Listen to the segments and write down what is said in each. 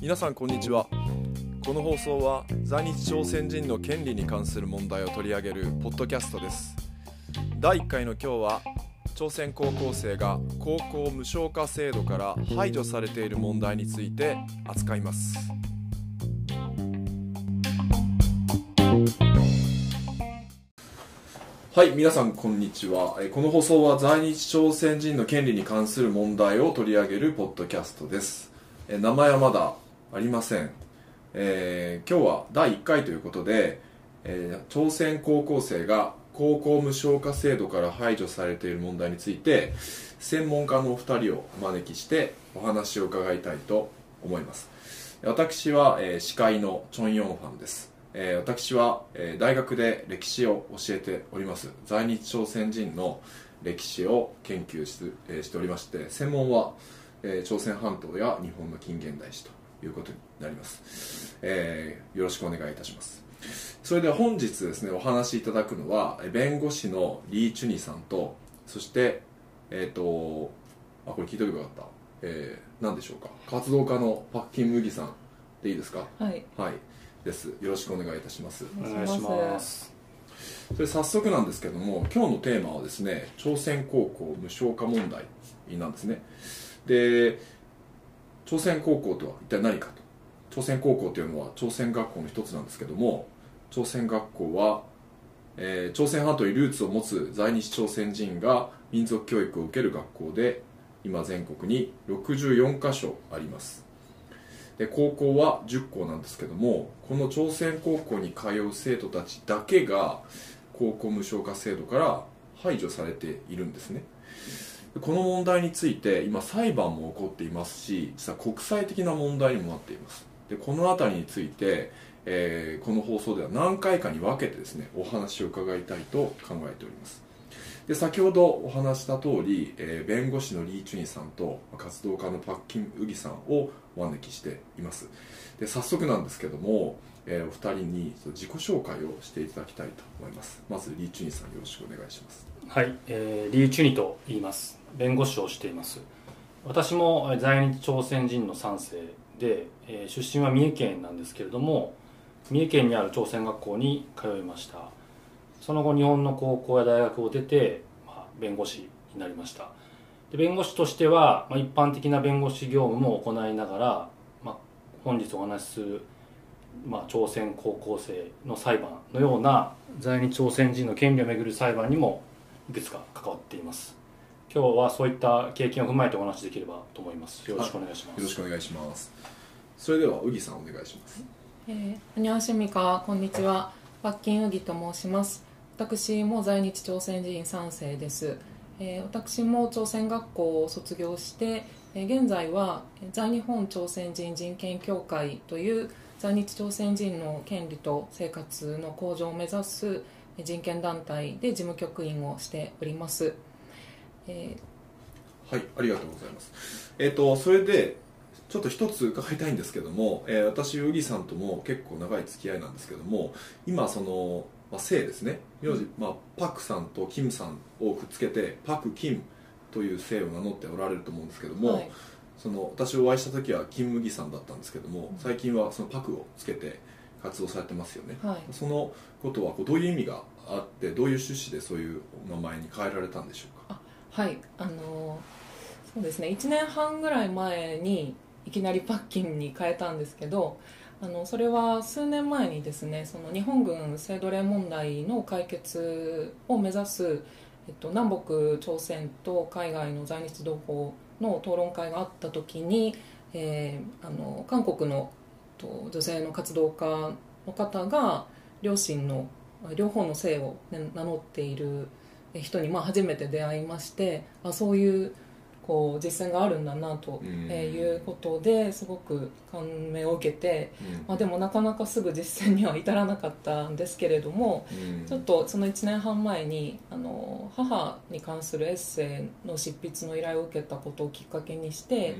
皆さんこんにちは。この放送は在日朝鮮人の権利に関する問題を取り上げるポッドキャストです。第1回の今日は朝鮮高校生が高校無償化制度から排除されている問題について扱います。はい皆さんこんにちは。この放送は在日朝鮮人の権利に関する問題を取り上げるポッドキャストです。名前はまだありません、えー今日は第1回ということで、えー朝鮮高校生が高校無償化制度から排除されている問題について専門家のお二人をお招きしてお話を伺いたいと思います。私は、えー司会のチョン・ヨンファンです、えー私は、えー大学で歴史を教えております。在日朝鮮人の歴史を研究し,、えーしておりまして専門は、えー朝鮮半島や日本の近現代史ということになります、えーよろしくお願いいたします。それでは本日ですねお話しいただくのはえ弁護士のリー・チュニさんとそしてえっ、とあこれ聞いとけばよかった。えー、何でしょうか。活動家のパッキン・ムギさんでいいですか。はい、はいです。よろしくお願いいたします。お願いします。それ早速なんですけども今日のテーマはですね朝鮮高校無償化問題なんですね。で朝鮮高校とは一体何かと。朝鮮高校というのは朝鮮学校の一つなんですけども朝鮮学校は、えー朝鮮半島にルーツを持つ在日朝鮮人が民族教育を受ける学校で今全国に64カ所ありますで高校は10校なんですけどもこの朝鮮高校に通う生徒たちだけが高校無償化制度から排除されているんですね。でこの問題について今裁判も起こっていますし実は国際的な問題にもなっています。でこの辺りについて、えーこの放送では何回かに分けてですねお話を伺いたいと考えております。で先ほどお話した通り、えー弁護士のリー・チュニさんと活動家のパッキン・ウギさんをお招きしています。で早速なんですけども、えーお二人に自己紹介をしていただきたいと思います。まずリー・チュニさんよろしくお願いします。はい、えー、リー・チュニと言います。弁護士をしています。私もえー在日朝鮮人の3世で、えー出身は三重県なんですけれども三重県にある朝鮮学校に通いました。その後日本の高校や大学を出て、まあ、弁護士になりました。で弁護士としては、まあ、一般的な弁護士業務も行いながら、まあ、本日お話しする、まあ、朝鮮高校生の裁判のような在日朝鮮人の権利をめぐる裁判にもいくつか関わっています。今日はそういった経験を踏まえてお話しできればと思います。よろしくお願いします。よろしくお願いします。それではウギさんお願いします。えー、こんにちは。パッキンウギと申します私も在日朝鮮人3世です、えー私も朝鮮学校を卒業して、えー現在は在日本朝鮮人人権協会という在日朝鮮人の権利と生活の向上を目指す人権団体で事務局員をしております、えはい、ありがとうございます。えっ、と、それで、ちょっと一つ伺いたいんですけども、えー私、ウギさんとも結構長い付き合いなんですけども、今、その、まあ、姓ですね、名字、まあ、パクさんとキムさんをくっつけて、パク・キムという姓を名乗っておられると思うんですけども、ーはい。その私お会いした時はキム・ウギさんだったんですけども、最近はそのパクをつけて活動されてますよね。はい。そのことはこうどういう意味があって、どういう趣旨でそういう名前に変えられたんでしょうか？はい。あのーそうですね。1年半ぐらい前にいきなりパッキンに変えたんですけどあのそれは数年前にですねその日本軍性奴隷問題の解決を目指す、えっと、南北朝鮮と海外の在日同胞の討論会があった時に、えーあの韓国のえっと女性の活動家の方が両親の両方の姓を、ね、名乗っている人にまあ初めて出会いましてあそういうこう実践があるんだなということですごく感銘を受けて、うん。まあ、でもなかなかすぐ実践には至らなかったんですけれどもうん。ちょっとその1年半前にあの母に関するエッセイの執筆の依頼を受けたことをきっかけにして、やっ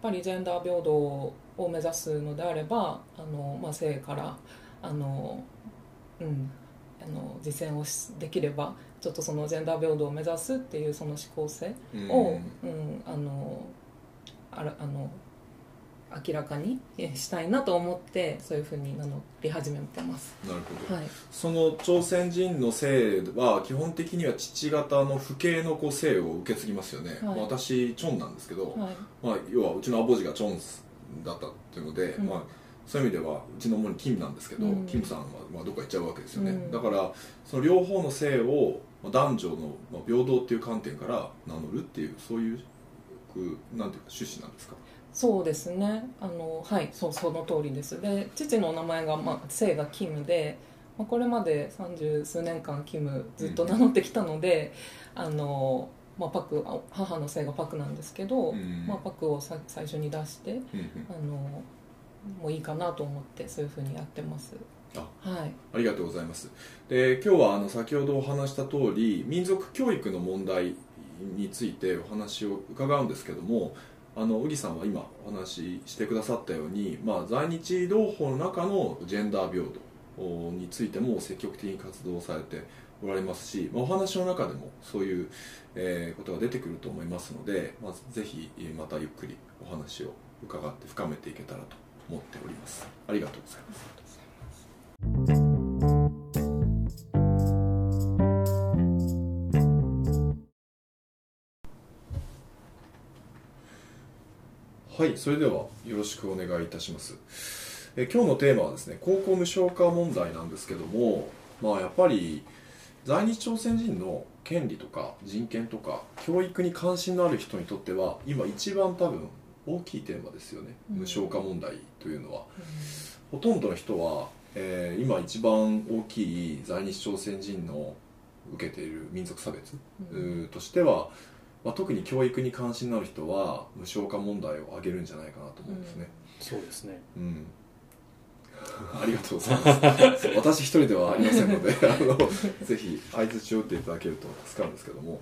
ぱりジェンダー平等を目指すのであればあの、まあ、性からあの、うん、あの実践をしできればちょっとそのジェンダー平等を目指すっていうその思考性うん。を、うんあのあらあの明らかにしたいなと思ってそういうふうに名乗り始めてます。なるほど、はい、その朝鮮人の姓は基本的には父方の父系のこう姓を受け継ぎますよね、はい。まあ私チョンなんですけど、はい。まあ、要はうちのアボジがチョンだったっていうので、うん。まあ、そういう意味ではうちの主にキムなんですけど、うん。キムさんはまあどっか行っちゃうわけですよね、うん。だからその両方の姓をまあ男女のまあ平等っていう観点から名乗るっていうそういうくなんていうか趣旨なんですか？そうですね。あのはいそうその通りです。で父のお名前が、まあ、姓がキムで、まあ、これまで三十数年間キムずっと名乗ってきたので、あのまあ、パクあ母の姓がパクなんですけど、うん。まあ、パクをさ最初に出してうんうん。あのもういいかなと思ってそういうふうにやってます。あはい。ありがとうございます。で今日はあの先ほどお話した通り民族教育の問題についてお話を伺うんですけどもあの宇木さんは今お話ししてくださったように、まあ、在日同胞の中のジェンダー平等についても積極的に活動されておられますし、まあ、お話の中でもそういう、えーことが出てくると思いますので、まあ、ぜひえーまたゆっくりお話を伺って深めていけたらと思っておりますありがとうございますはい、それではよろしくお願いいたします。え今日のテーマはですね、高校無償化問題なんですけども、まあやっぱり在日朝鮮人の権利とか人権とか教育に関心のある人にとっては今一番多分大きいテーマですよね、うん。無償化問題というのは。ほとんどの人は、えー今一番大きい在日朝鮮人の受けている民族差別としては、まあ、特に教育に関心のある人は無償化問題を挙げるんじゃないかなと思うんですね、そうですね。うんありがとうございます。私一人ではありませんのであのぜひ相づちを打っていただけると助かるんですけども。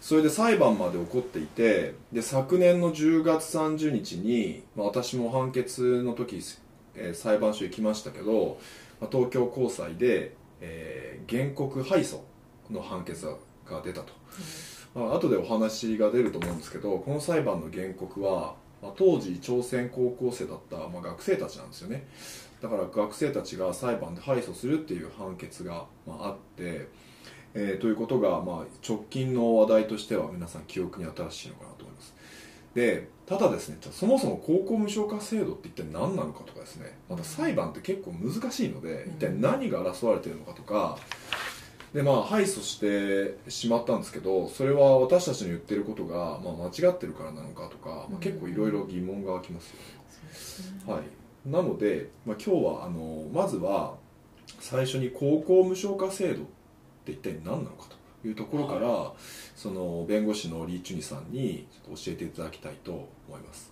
それで裁判まで起こっていてで昨年の10月30日に、まあ、私も判決の時、えー裁判所行きましたけど、まあ、東京高裁で、えー原告敗訴の判決が出たと。まあ後でお話が出ると思うんですけどこの裁判の原告は、まあ、当時朝鮮高校生だった、まあ、学生たちなんですよね。だから学生たちが裁判で敗訴するっていう判決が、まあ、あって、えーということが、まあ、直近の話題としては皆さん記憶に新しいのかなと思います。でただですねそもそも高校無償化制度って一体何なのかとかですねまた裁判って結構難しいので一体何が争われているのかとかでまあ敗訴してしまったんですけどそれは私たちの言ってることが、まあ、間違ってるからなのかとか、まあ、結構いろいろ疑問が湧きますよね、はい、なので、まあ、今日はあのまずは最初に高校無償化制度って一体何なのかというところから、その弁護士のリー・チュニさんにちょっと教えていただきたいと思います。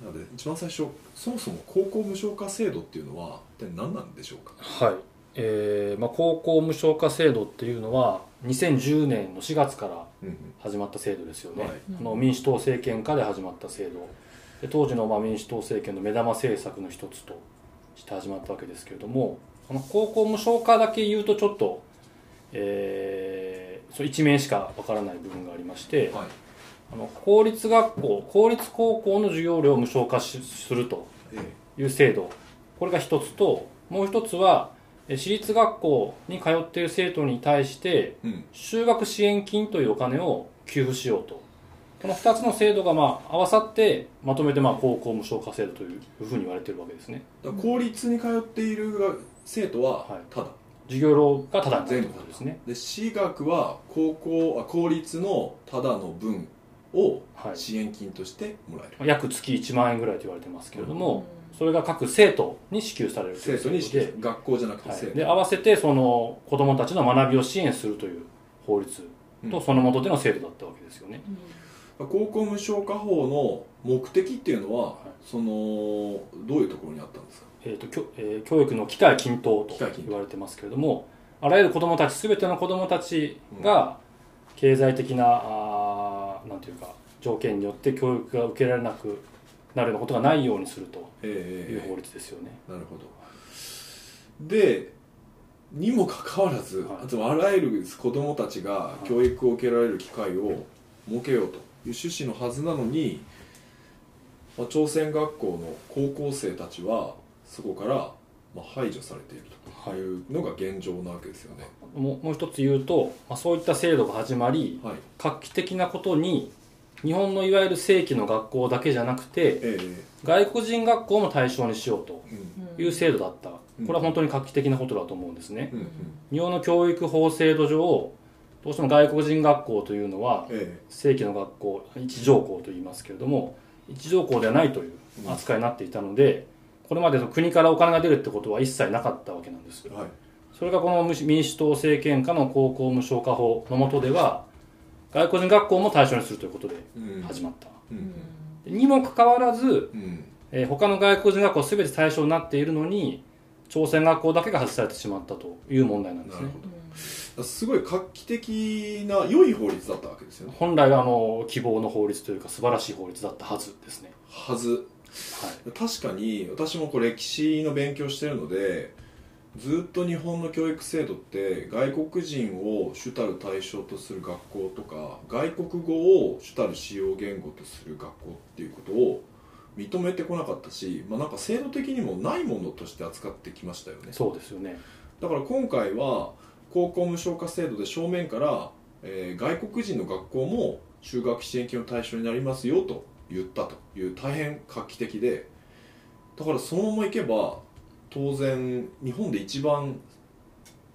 なので一番最初そもそも高校無償化制度っていうのは一体何なんでしょうか？はい、えーまあ、高校無償化制度っていうのは2010年の4月からうんうん。始まった制度ですよね、はい。あの民主党政権下で始まった制度で当時のまあ民主党政権の目玉政策の一つとして始まったわけですけれどもこの高校無償化だけ言うとちょっと、えー、そう一面しかわからない部分がありまして、はい。あの公立学校公立高校の授業料を無償化しするとえいう制度これが一つともう一つはえ私立学校に通っている生徒に対してえうん。就学支援金というお金を給付しようとこの2つの制度がまあ合わさってまとめてまあ高校無償化制度というふうに言われているわけですね。公立に通っている生徒ははい。ただ、授業料がただになるということですね。で私学は高校あ公立のただの分をはい。支援金としてもらえる、約月1万円ぐらいと言われてますけれども、それが各生徒に支給されるという生徒に制度で学校じゃなくてはい。生徒、で合わせてその子どもたちの学びを支援するという法律とその下での制度だったわけですよね、高校無償化法の目的っていうのは、い。そのどういうところにあったんですか？えーときょえー教育の機会均等と言われてますけれどもあらゆる子どもたち全ての子どもたちが経済的なあーなんていうか条件によって教育が受けられなくなるようなことがないようにするとええいう法律ですよね、なるほど。でにもかかわらず、はい。あとあらゆる子どもたちが教育を受けられる機会を設けようという趣旨のはずなのに、まあ、朝鮮学校の高校生たちはそこからまあ排除されているとい。うのが現状なわけですよね。もうもう一つ言うと、まあ、そういった制度が始まりはい。画期的なことに日本のいわゆる正規の学校だけじゃなくてええ。外国人学校も対象にしようとうん。いう制度だった。うん。これは本当に画期的なことだと思うんですね。うんうん。日本の教育法制度上どうしても外国人学校というのはえ正規の学校一条校と言いますけれども一条校ではないという扱いになっていたのでこれまでの国からお金が出るってことは一切なかったわけなんです。えはい。それがこの民主党政権下の高校無償化法の下では外国人学校も対象にするということでうん。始まった、うん。にもかかわらず、うん。えー他の外国人学校全て対象になっているのに朝鮮学校だけが外されてしまったという問題なんですね。なるほど。だからすごい画期的な良い法律だったわけですよね。本来はあの希望の法律というか素晴らしい法律だったはずですね、はず。はい、確かに私もこれ歴史の勉強してるのでずっと日本の教育制度って外国人を主たる対象とする学校とか外国語を主たる使用言語とする学校っていうことを認めてこなかったし、まあ、なんか制度的にもないものとして扱ってきましたよね。そうですよね。だから今回は高校無償化制度で正面から、えー外国人の学校も就学支援金の対象になりますよと言ったという大変画期的でだからそのままいけば当然日本で一番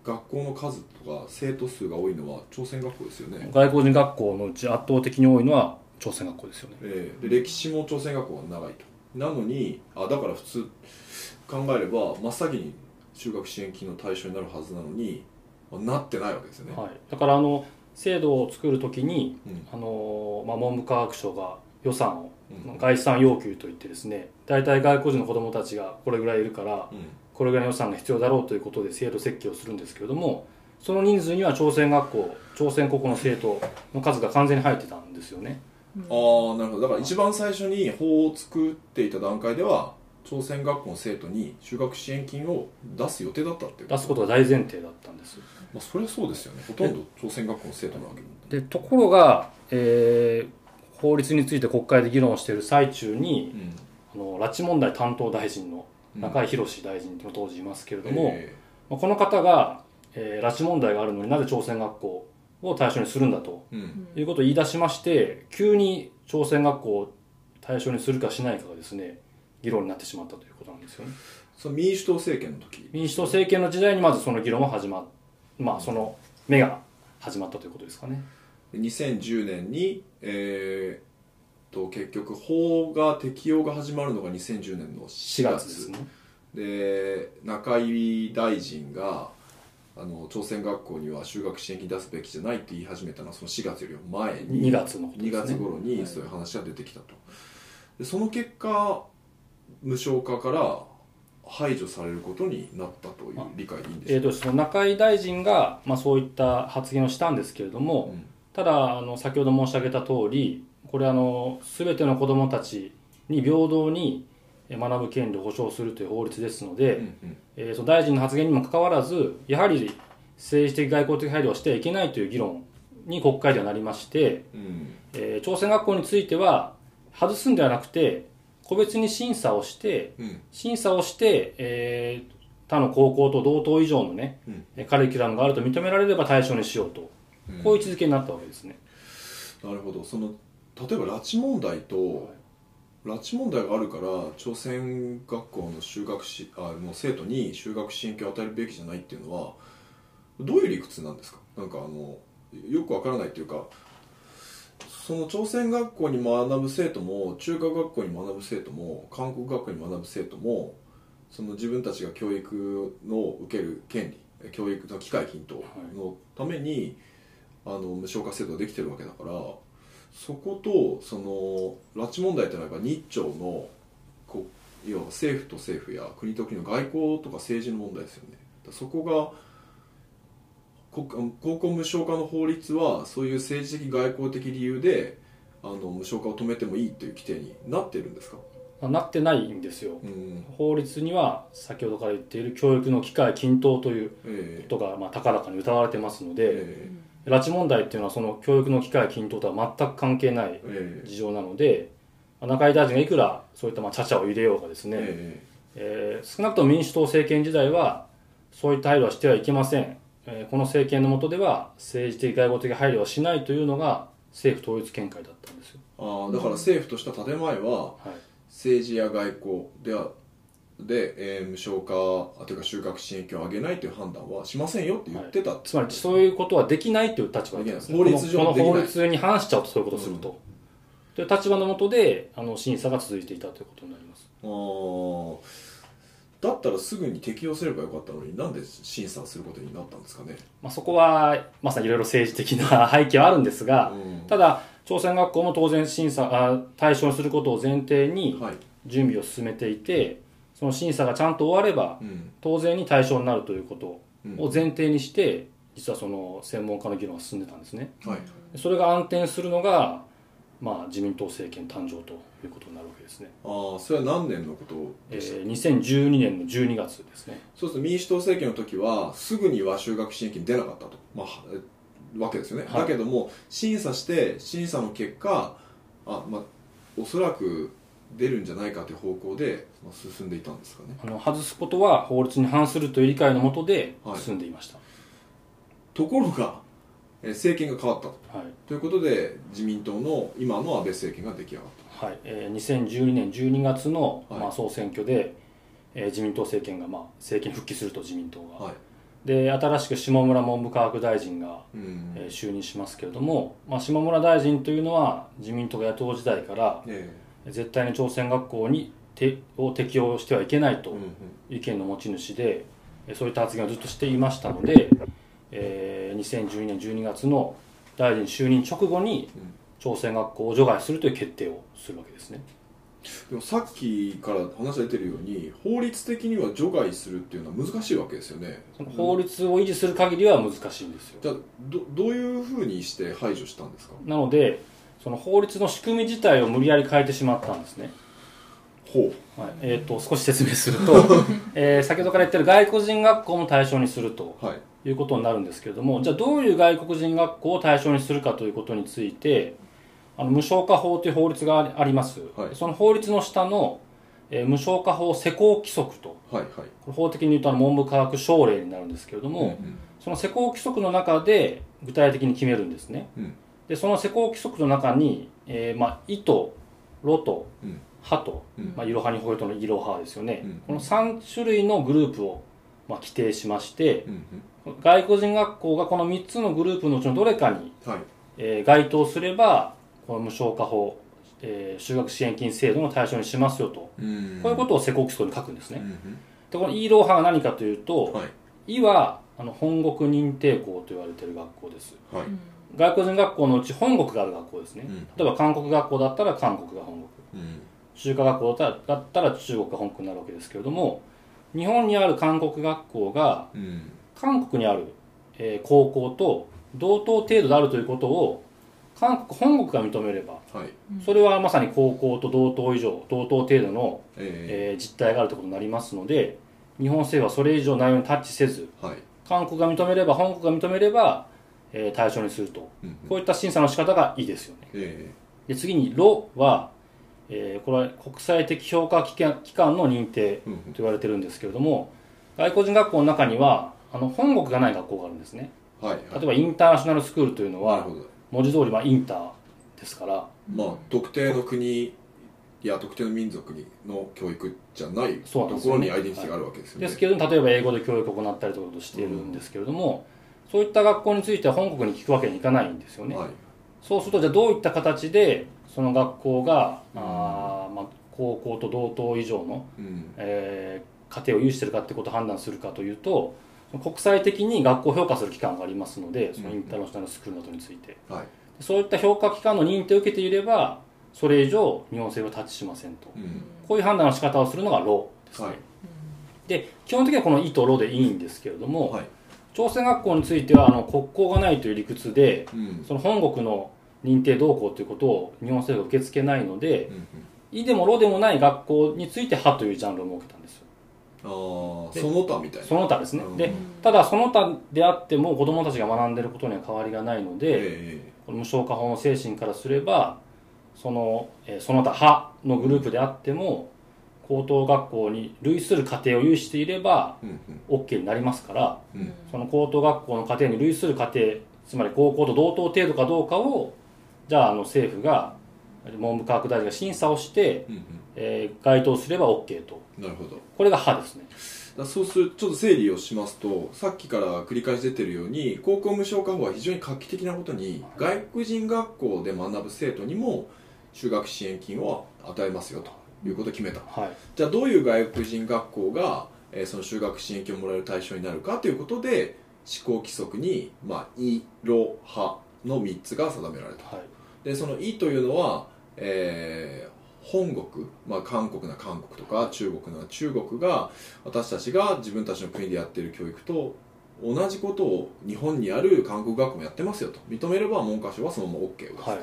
学校の数とか生徒数が多いのは朝鮮学校ですよね、外国人学校のうち圧倒的に多いのは朝鮮学校ですよね。えーで歴史も朝鮮学校が長いと。なのにあだから普通考えれば真っ先に就学支援金の対象になるはずなのに、まあなってないわけですよね、はい、だからあの制度を作るときにうん。あの、まあ、文部科学省が予算をうん。概算要求といってですね大体外国人の子どもたちがこれぐらいいるからうん。これぐらいの予算が必要だろうということで制度設計をするんですけれどもその人数には朝鮮学校朝鮮国の生徒の数が完全に入ってたんですよね。ああなるほど。だから一番最初に法を作っていた段階では朝鮮学校の生徒に就学支援金を出す予定だったって出すことが大前提だったんです。まあ、それはそうですよね。ほとんど朝鮮学校の生徒なわけで。ところが、えー法律について国会で議論をしている最中にうん。あの拉致問題担当大臣の中井宏大臣と当時いますけれども、まあこの方が、えー拉致問題があるのになぜ朝鮮学校を対象にするんだとえーうん。いうことを言い出しまして急に朝鮮学校を対象にするかしないかがですね議論になってしまったということなんですよね。その民主党政権の時。民主党政権の時代にまずその議論は始まっまあその目が始まったということですかね。2010年にえー、と結局法が適用が始まるのが2010年の4 4月月ですね。で中井大臣があの朝鮮学校には就学支援金出すべきじゃないって言い始めたのはその4月よりも前に2月のこと2ですね。月頃にそういう話が出てきたと、でその結果無償化から排除されることになったという理解でいいんでしょうえー、とその中井大臣が、まあ、そういった発言をしたんですけれども、うん。ただあの先ほど申し上げた通りこれあの全ての子どもたちに平等にえー学ぶ権利を保障するという法律ですので、うんうん。えーその大臣の発言にもかかわらずやはり政治的外交的配慮をしてはいけないという議論に国会ではなりまして、うん。えー朝鮮学校については外すんではなくて個別に審査をしてうん。審査をして、えー他の高校と同等以上のね、うん。えカリキュラムがあると認められれば対象にしようと、うん。こういう位置づけになったわけですね。なるほど。その例えば拉致問題と、拉致問題があるから朝鮮学校の就学しあの生徒に就学支援金を与えるべきじゃないっていうのはどういう理屈なんですか？なんかあのよくわからないっていうかその朝鮮学校に学ぶ生徒も中華学校に学ぶ生徒も韓国学校に学ぶ生徒もその自分たちが教育の受ける権利教育の機会均等のために、あの無償化制度ができてるわけだからそことその拉致問題ってのは日朝のこう要は政府と政府や国と国の外交とか政治の問題ですよね。そこが高校無償化の法律はそういう政治的外交的理由であの無償化を止めてもいいという規定になってるんですか？なってないんですよ。うん。法律には先ほどから言っている教育の機会均等というえことがまあ高らかに謳われてますのえで、え拉致問題っていうのはその教育の機会均等とは全く関係ないええ。事情なのでまあ中井大臣がいくらそういったまあちゃちゃを入れようがですね、ええ。ー少なくとも民主党政権時代はそういった配慮はしてはいけません、えーこの政権の下では政治的外交的配慮はしないというのが政府統一見解だったんですよ、えああだから政府とした建前ははい、政治や外交ではで、えー無償化というか就学支援金を上げないという判断はしませんよって言ってた、つまりそういうことはできないという立場で法律上このこできない。の法律に反しちゃうとそういうことをすると、という立場の下であの審査が続いていたということになります。あーだったらすぐに適用すればよかったのになんで審査することになったんですかね、まあ、そこはまさにいろいろ政治的な背景はあるんですが、うん。ただ朝鮮学校も当然審査あ対象にすることを前提にはい。準備を進めていてその審査がちゃんと終わればうん。当然に対象になるということうん。を前提にして実はその専門家の議論が進んでたんですね。はい。それが暗転するのが、まあ、自民党政権誕生ということになるわけですね、ああそれは何年のことえでした、ー2012年の12月ですね。そうすると民主党政権の時はすぐには就学支援金出なかったと、まあ、はえわけですよね、はい。だけども審査して審査の結果あ、まあ、おそらく出るんじゃないかという方向で、まあ、進んでいたんですかね。あの外すことは法律に反するという理解のもとではい。進んでいました、ところがえ政権が変わったと。はい。ということで自民党の今の安倍政権が出来上がっはい。えー2012年12月の、はい。まあ、総選挙で、えー自民党政権が、まあ、政権に復帰すると自民党が、たはい。で新しく下村文部科学大臣が、うん。えー就任しますけれども、まあ、下村大臣というのは自民党が野党時代からえ絶対に朝鮮学校にてを適用してはいけないと意見の持ち主でえーそういった発言をずっとしていましたので、えー2012年12月の大臣就任直後にうん。朝鮮学校を除外するという決定をするわけですね。でもさっきから話が出てるように法律的には除外するっていうのは難しいわけですよね。法律を維持する限りは難しいんですよ。じゃあどどういうふうにして排除したんですか？なのでその法律の仕組み自体を無理やり変えてしまったんですね。ほはい。えー、と少し説明すると、えー先ほどから言ってる外国人学校も対象にすると。うはいいうことになるんですけれどもじゃあどういう外国人学校を対象にするかということについてあの無償化法という法律があります、はい。その法律の下の、えー無償化法施行規則とはいはい。法的に言うとあの文部科学省令になるんですけれども、うんその施行規則の中で具体的に決めるんですね。うん。でその施行規則の中に、えーまあ、意とロとうん。ハと、うん。まあ、イロハニホイとのイロハですよね、うん。この3種類のグループを、まあ、規定しましてうん外国人学校がこの3つのグループのうちのどれかに、うんはい。えー該当すればこの無償化法、えー就学支援金制度の対象にしますよと、うん。こういうことを施行規則に書くんですね、うんでこのイーロー派が何かというと、はい。イはあの本国認定校と言われている学校です。はい。外国人学校のうち本国がある学校ですね、うん。例えば韓国学校だったら韓国が本国。うん。中華学校だったらだったら中国が本国になるわけですけれども日本にある韓国学校がうん。韓国にある、えー高校と同等程度であるということを韓国本国が認めればはい。それはまさに高校と同等以上同等程度の、ええー実態があるということになりますので日本政府はそれ以上内容にタッチせずーはい。韓国が認めれば本国が認めれば、えー対象にすると。うんこういった審査の仕方がいいですよね。えで次に「ロ」は、えーこれは国際的評価機関の認定と言われてるんですけれども外国人学校の中にはあの本国がない学校があるんですね。はいはい。例えばインターナショナルスクールというのはなるほど。文字通りまあインターですから。まあ特定の国や特定の民族の教育じゃないところにアイデンティティがあるわけですよね。ですけど例えば英語で教育を行ったりということをしているんですけれども、そういった学校については本国に聞くわけにいかないんですよね、はい。そうするとじゃあどういった形でその学校が、あーまあ、高校と同等以上の、うん。えー家庭を有しているかってことを判断するかというと国際的に学校を評価する機関がありますのでそのインターナショナルスクールなどについて、はい。そういった評価機関の認定を受けていればそれ以上日本政府はタッチしませんと、うん。こういう判断の仕方をするのがローですね、はい。で基本的にはこの「イ」と「ロ」でいいんですけれども、はい。朝鮮学校についてはあの国交がないという理屈でうん。その本国の認定動向ということを日本政府は受け付けないので、うんいでもろでもない学校について派というジャンルを設けたんですよ。あその他みたいな。その他ですね、うん。でただその他であっても子どもたちが学んでることには変わりがないので、えこの無償化法の精神からすればその,、えーその他派のグループであっても高等学校に類する家庭を有していれば OK になりますからうんうん。その高等学校の家庭に類する家庭つまり高校と同等程度かどうかをじゃああの政府が文部科学大臣が審査をして、うんえー該当すれば OK と。うんなるほど。これが派ですね。だそうするちょっと整理をしますとさっきから繰り返し出てるように高校無償化法は非常に画期的なことに外国人学校で学ぶ生徒にも就学支援金を与えますよとい。うことを決めた。はい。じゃあどういう外国人学校が、えーその就学支援金をもらえる対象になるかということで施行規則に、まあ、イロハの3つが定められたはいでその「イ」というのは、えー本国、まあ、韓国な韓国とか中国な中国が私たちが自分たちの国でやっている教育と同じことを日本にある韓国学校もやってますよと。認めれば文科省はそのまま OK を出す、はい。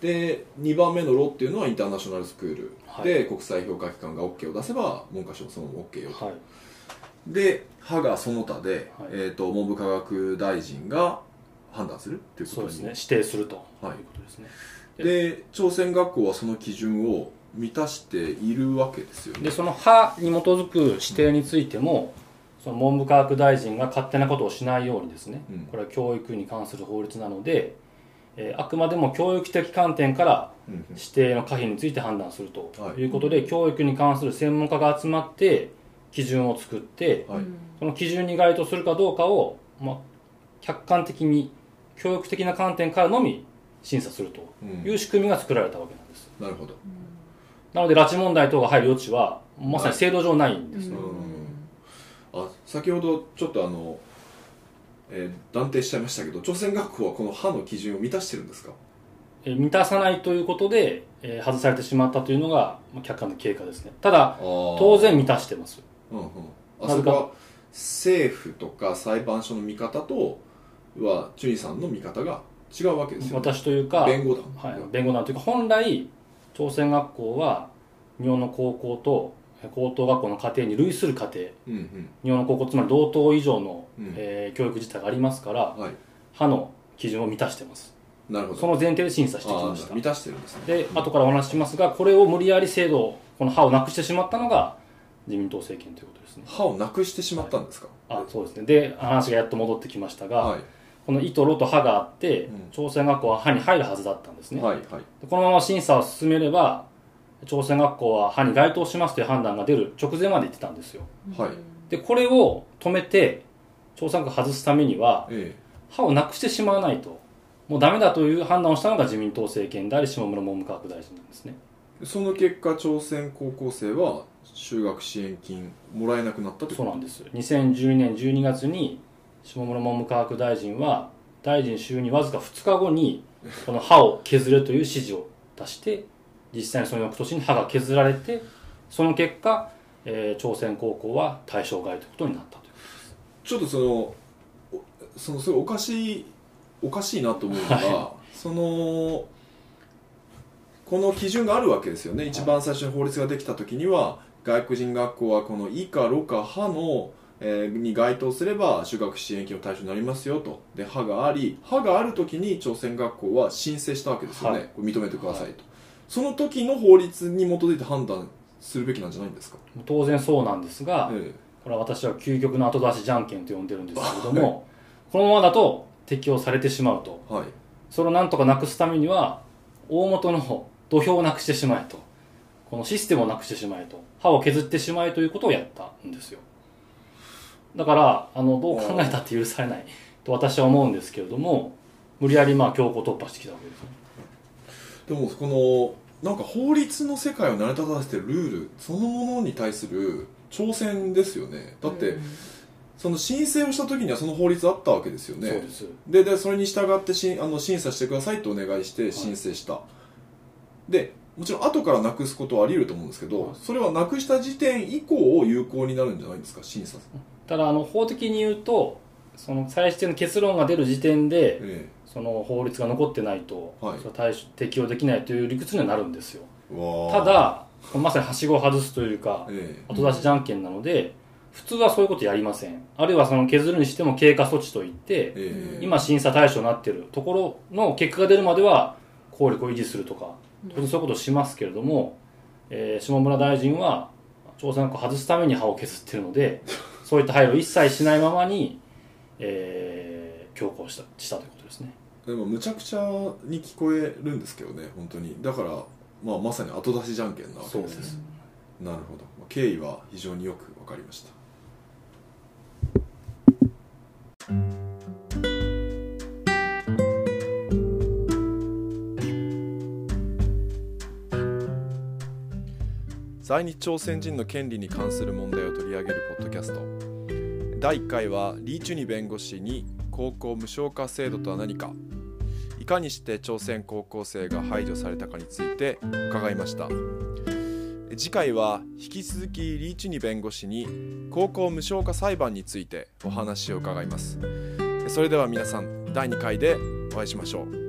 で2番目の「ロ」っていうのはインターナショナルスクール、はい。で国際評価機関が OK を出せば文科省もそのまま OK よと、はい。で「歯がその他で、はい。えー、と文部科学大臣が判断するということにそうですね。指定すると。い。うはいことですね、で朝鮮学校はその基準を満たしているわけですよね。でその派に基づく指定についても、その文部科学大臣が勝手なことをしないようにですね、うん。これは教育に関する法律なので、えーあくまでも教育的観点からうんうん。指定の可否について判断するとはい。いうことで、教育に関する専門家が集まって基準を作ってはい。その基準に該当するかどうかを、まあ、客観的に教育的な観点からのみ審査するとうん。いう仕組みが作られたわけなんです。なるほど。なので拉致問題等が入る余地はまさに制度上ないんですね、あ先ほどちょっとあの、えー断定しちゃいましたけど朝鮮学校はこの歯の基準を満たしてるんですか？えー満たさないということで、えー外されてしまったというのが、まあ、客観的経過ですね。ただ当当然満たしてます。うんうん、あそこは政府とか裁判所の見方とはチュニさんの見方が違うわけですよ、ね、私というか弁護団はい、弁護団というか本来朝鮮学校は日本の高校とえー高等学校の家庭に類する家庭。うんうん。日本の高校つまり同等以上の、うん。えー教育自体がありますからはい。派の基準を満たしてます。なるほど。その前提で審査してきあました。ー満たしてるんですね。で後からお話ししますがこれを無理やり制度をこの派をなくしてしまったのが自民党政権ということですね。歯をなくしてしまったんですか？あそうですね。で話がやっと戻ってきましたが、はいこの「い」と「ろ」と「は」があって、うん。朝鮮学校は「は」に入るはずだったんですね、はいはい。でこのまま審査を進めれば朝鮮学校は「は」に該当しますという判断が出る直前まで言ってたんですよ。はい。でこれを止めて朝鮮学校を外すためにはえ歯をなくしてしまわないと。もうダメだという判断をしたのが自民党政権であり下村文部科学大臣なんですね。えその結果朝鮮高校生は就学支援金もらえなくなったってこと。そうなんです。2012年12月に下村文部科学大臣は大臣就任わずか2日後にこの歯を削れという指示を出して実際にその翌年に歯が削られてその結果、えー朝鮮高校は対象外ということになったとちょっとそのおそのすごいおかしいおかしいなと思うのが、そのこの基準があるわけですよね。一番最初に法律ができた時には外国人学校はこの「い」か「ろ」か「は」の、えーに該当すれば就学支援金の対象になりますよと。で「は」があり「は」がある時に朝鮮学校は申請したわけですよね、はい。これ認めてくださいと、その時の法律に基づいて判断するべきなんじゃないんですか、当然そうなんですが、えこれは私は究極の後出しじゃんけんと呼んでるんですけれども、このままだと適用されてしまうと。えはい。それをなんとかなくすためには大元の土俵をなくしてしまえと。このシステムをなくしてしまえと。歯を削ってしまえということをやったんですよだからあのどう考えたって許されない。と私は思うんですけれども無理やりまあ強行突破してきたわけですねでもこのなんか法律の世界を成り立たせてるルールそのものに対する挑戦ですよね。だって、その申請をした時にはその法律あったわけですよね。です。ででそれに従ってしあの審査してくださいとお願いして申請した、でもちろん後からなくすことはあり得ると思うんですけど、はい。それはなくした時点以降有効になるんじゃないですか審査、ただあの法的に言うとその最終的な結論が出る時点でえその法律が残ってないと、はい。それは対処適用できないという理屈にはなるんですよ。わあただまさにはしごを外すというかえ後出しじゃんけんなので普通はそういうことやりません。あるいはその削るにしても経過措置といってええ。え今審査対象になっているところの結果が出るまでは効力を維持するとか当然そういうことをしますけれども、えー下村大臣は朝鮮を外すために歯を削っているのでそういった配慮を一切しないままに、えー強行したしたということですね。でもむちゃくちゃに聞こえるんですけどね本当に。だから、まあ、まさに後出しじゃんけんなわけそうでですすなるほど。まあ経緯は非常によく分かりました。在日朝鮮人の権利に関する問題を取り上げるポッドキャスト第1回はリー・チュニ弁護士に高校無償化制度とは何かいかにして朝鮮高校生が排除されたかについて伺いました。次回は引き続きリー・チュニ弁護士に高校無償化裁判についてお話を伺います。それでは皆さん第2回でお会いしましょう。